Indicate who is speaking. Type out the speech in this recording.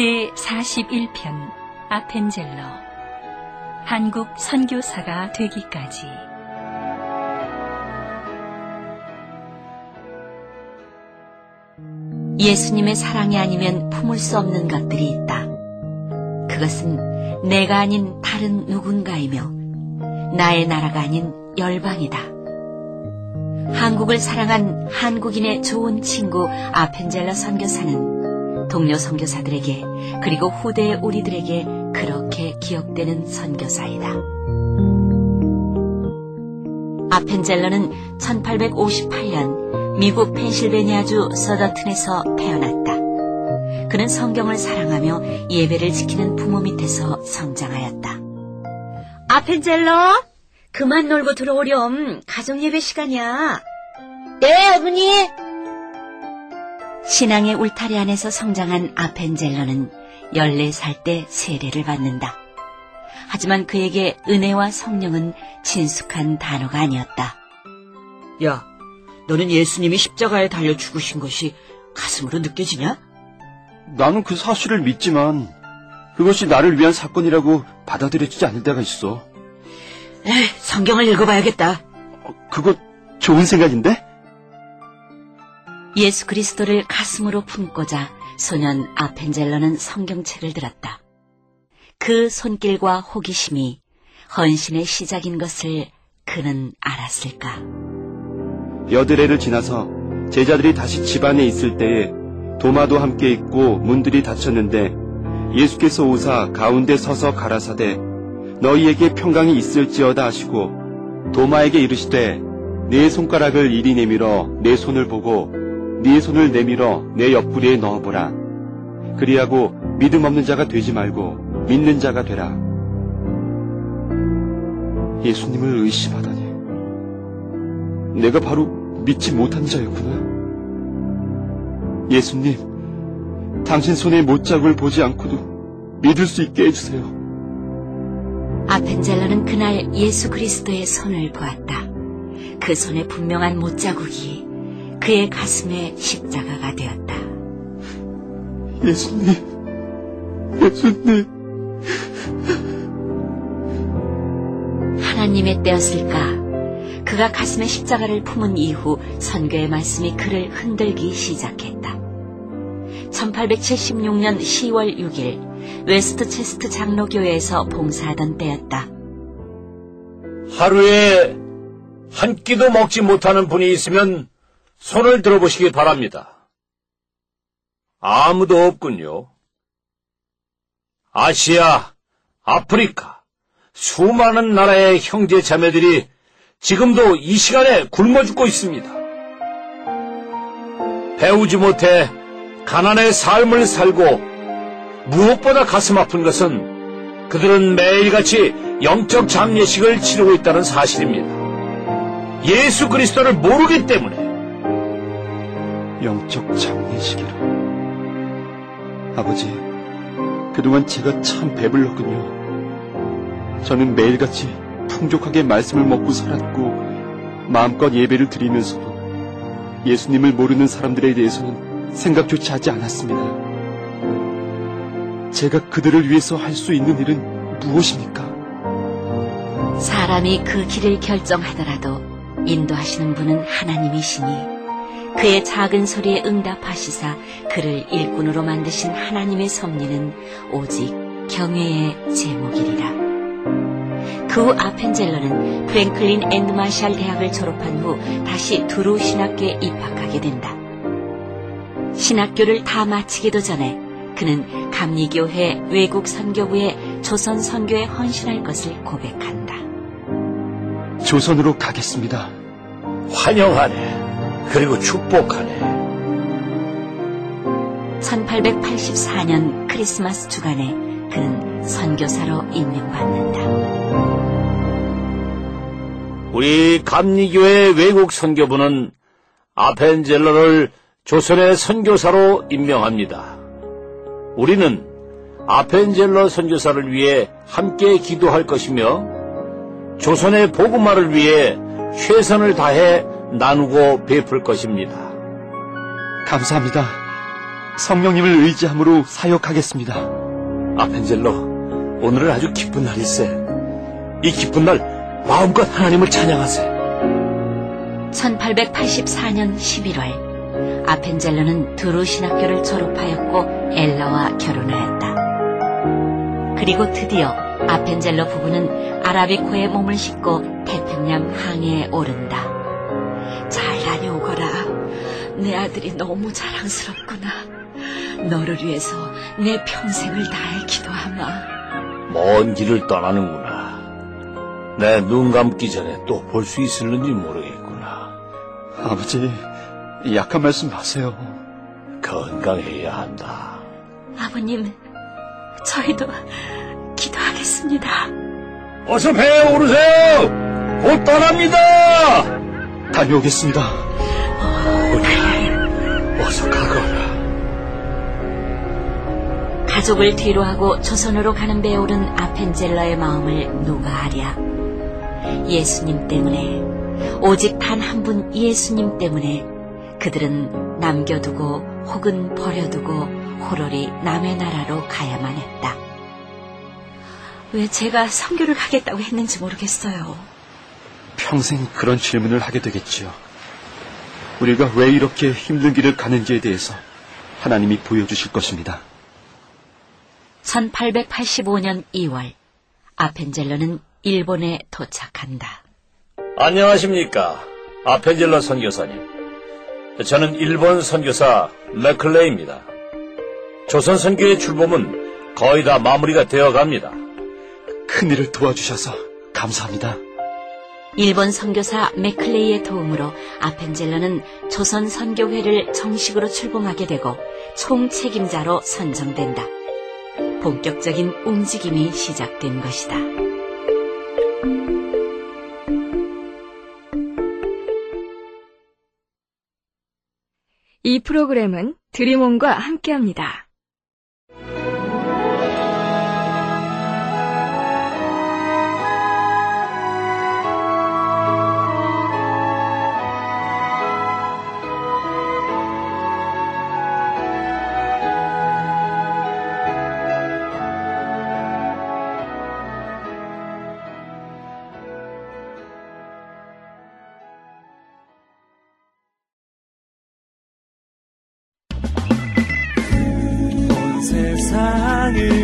Speaker 1: 제 41편 아펜젤러 한국 선교사가 되기까지
Speaker 2: 예수님의 사랑이 아니면 품을 수 없는 것들이 있다. 그것은 내가 아닌 다른 누군가이며 나의 나라가 아닌 열방이다. 한국을 사랑한 한국인의 좋은 친구 아펜젤러 선교사는 동료 선교사들에게 그리고 후대의 우리들에게 그렇게 기억되는 선교사이다. 아펜젤러는 1858년 미국 펜실베니아주 서더튼에서 태어났다. 그는 성경을 사랑하며 예배를 지키는 부모 밑에서 성장하였다. 아펜젤러, 그만 놀고 들어오렴. 가정 예배 시간이야.
Speaker 3: 네, 어머니.
Speaker 2: 신앙의 울타리 안에서 성장한 아펜젤러는 14살 때 세례를 받는다. 하지만 그에게 은혜와 성령은 친숙한 단어가 아니었다.
Speaker 4: 야, 너는 예수님이 십자가에 달려 죽으신 것이 가슴으로 느껴지냐?
Speaker 5: 나는 그 사실을 믿지만 그것이 나를 위한 사건이라고 받아들여지지 않을 때가 있어.
Speaker 4: 에이, 성경을 읽어봐야겠다.
Speaker 5: 어, 그거 좋은 생각인데?
Speaker 2: 예수 그리스도를 가슴으로 품고자 소년 아펜젤러는 성경책을 들었다. 그 손길과 호기심이 헌신의 시작인 것을 그는 알았을까?
Speaker 5: 여드레를 지나서 제자들이 다시 집안에 있을 때에 도마도 함께 있고 문들이 닫혔는데 예수께서 오사 가운데 서서 가라사대 너희에게 평강이 있을지어다 하시고 도마에게 이르시되 네 손가락을 이리 내밀어 내 손을 보고 네 손을 내밀어 내 옆구리에 넣어보라. 그리하고 믿음 없는 자가 되지 말고 믿는 자가 되라. 예수님을 의심하다니. 내가 바로 믿지 못한 자였구나. 예수님, 당신 손에 못자국을 보지 않고도 믿을 수 있게 해주세요.
Speaker 2: 아펜젤러는 그날 예수 그리스도의 손을 보았다. 그 손에 분명한 못자국이 그의 가슴에 십자가가 되었다.
Speaker 5: 예수님, 예수님.
Speaker 2: 하나님의 때였을까? 그가 가슴에 십자가를 품은 이후 선교의 말씀이 그를 흔들기 시작했다. 1876년 10월 6일 웨스트체스터 장로교회에서 봉사하던 때였다.
Speaker 6: 하루에 한 끼도 먹지 못하는 분이 있으면 손을 들어보시기 바랍니다. 아무도 없군요. 아시아, 아프리카, 수많은 나라의 형제 자매들이 지금도 이 시간에 굶어 죽고 있습니다. 배우지 못해 가난의 삶을 살고 무엇보다 가슴 아픈 것은 그들은 매일같이 영적 장례식을 치르고 있다는 사실입니다. 예수 그리스도를 모르기 때문에
Speaker 5: 영적 장례식이라. 아버지, 그동안 제가 참 배불렀군요. 저는 매일같이 풍족하게 말씀을 먹고 살았고 마음껏 예배를 드리면서도 예수님을 모르는 사람들에 대해서는 생각조차 하지 않았습니다. 제가 그들을 위해서 할 수 있는 일은 무엇입니까?
Speaker 2: 사람이 그 길을 결정하더라도 인도하시는 분은 하나님이시니 그의 작은 소리에 응답하시사 그를 일꾼으로 만드신 하나님의 섭리는 오직 경외의 제목이리라. 그 후 아펜젤러는 프랭클린 앤드 마샬 대학을 졸업한 후 다시 드루 신학교에 입학하게 된다. 신학교를 다 마치기도 전에 그는 감리교회 외국 선교부의 조선 선교에 헌신할 것을 고백한다.
Speaker 5: 조선으로 가겠습니다.
Speaker 6: 환영하네. 그리고 축복하네.
Speaker 2: 1884년 크리스마스 주간에 그는 선교사로 임명받는다.
Speaker 6: 우리 감리교회 외국 선교부는 아펜젤러를 조선의 선교사로 임명합니다. 우리는 아펜젤러 선교사를 위해 함께 기도할 것이며 조선의 복음화를 위해 최선을 다해 나누고 베풀 것입니다.
Speaker 5: 감사합니다. 성령님을 의지함으로 사역하겠습니다.
Speaker 6: 아펜젤러, 오늘은 아주 기쁜 날일세. 이 기쁜 날 마음껏 하나님을 찬양하세요.
Speaker 2: 1884년 11월 아펜젤러는 두루 신학교를 졸업하였고 엘라와 결혼하였다. 그리고 드디어 아펜젤러 부부는 아라비코에 몸을 싣고 태평양 항해에 오른다. 내 아들이 너무 자랑스럽구나. 너를 위해서 내 평생을 다해 기도하마.
Speaker 6: 먼 길을 떠나는구나. 내 눈 감기 전에 또 볼 수 있을는지 모르겠구나.
Speaker 5: 아버지, 약한 말씀 마세요.
Speaker 6: 건강해야 한다.
Speaker 2: 아버님, 저희도 기도하겠습니다.
Speaker 6: 어서 배에 오르세요! 곧 떠납니다!
Speaker 5: 다녀오겠습니다.
Speaker 2: 가족을 뒤로 하고 조선으로 가는 오른 아펜젤러의 마음을 누가 아랴. 예수님 때문에, 오직 단 한 분 예수님 때문에 그들은 남겨두고 혹은 버려두고 호롤이 남의 나라로 가야만 했다. 왜 제가 선교를 가겠다고 했는지 모르겠어요.
Speaker 5: 평생 그런 질문을 하게 되겠지요. 우리가 왜 이렇게 힘든 길을 가는지에 대해서 하나님이 보여주실 것입니다.
Speaker 2: 1885년 2월, 아펜젤러는 일본에 도착한다.
Speaker 6: 안녕하십니까. 아펜젤러 선교사님. 저는 일본 선교사 맥클레이입니다. 조선 선교의 출범은 거의 다 마무리가 되어 갑니다.
Speaker 5: 큰 일을 도와주셔서 감사합니다.
Speaker 2: 일본 선교사 맥클레이의 도움으로 아펜젤러는 조선 선교회를 정식으로 출범하게 되고 총책임자로 선정된다. 본격적인 움직임이 시작된 것이다.
Speaker 7: 이 프로그램은 드림온과 함께합니다.
Speaker 8: 온 세상을 위한